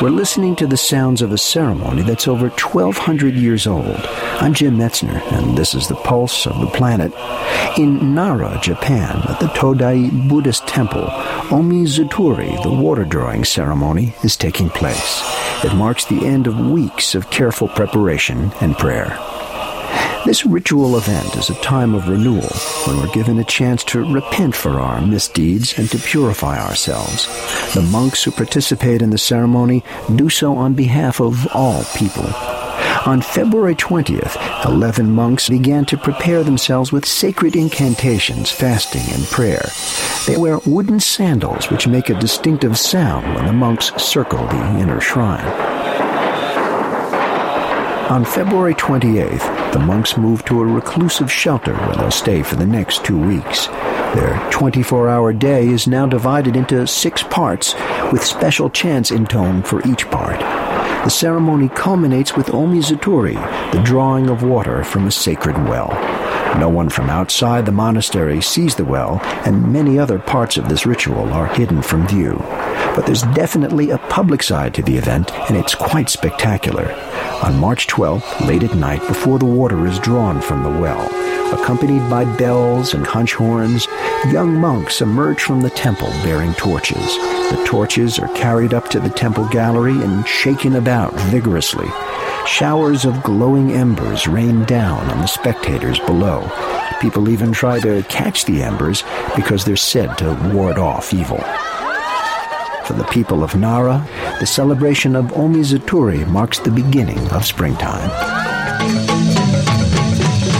We're listening to the sounds of a ceremony that's over 1,200 years old. I'm Jim Metzner, and this is the pulse of the planet. In Nara, Japan, at the Todai Buddhist temple, Omizutori, the water drawing ceremony, is taking place. It marks the end of weeks of careful preparation and prayer. This ritual event is a time of renewal when we're given a chance to repent for our misdeeds and to purify ourselves. The monks who participate in the ceremony do so on behalf of all people. On February 20th, 11 monks began to prepare themselves with sacred incantations, fasting, and prayer. They wear wooden sandals which make a distinctive sound when the monks circle the inner shrine. On February 28th, the monks move to a reclusive shelter where they'll stay for the next two weeks. Their 24-hour day is now divided into six parts, with special chants intoned for each part. The ceremony culminates with Omizutori, the drawing of water from a sacred well. No one from outside the monastery sees the well, and many other parts of this ritual are hidden from view. But there's definitely a public side to the event, and it's quite spectacular. On March 12th, late at night, before the water is drawn from the well, accompanied by bells and conch horns, young monks emerge from the temple bearing torches. The torches are carried up to the temple gallery and shaken about vigorously. Showers of glowing embers rain down on the spectators below. People even try to catch the embers because they're said to ward off evil. For the people of Nara, the celebration of Omizutori marks the beginning of springtime.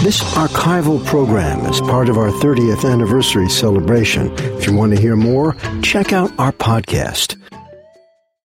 This archival program is part of our 30th anniversary celebration. If you want to hear more, check out our podcast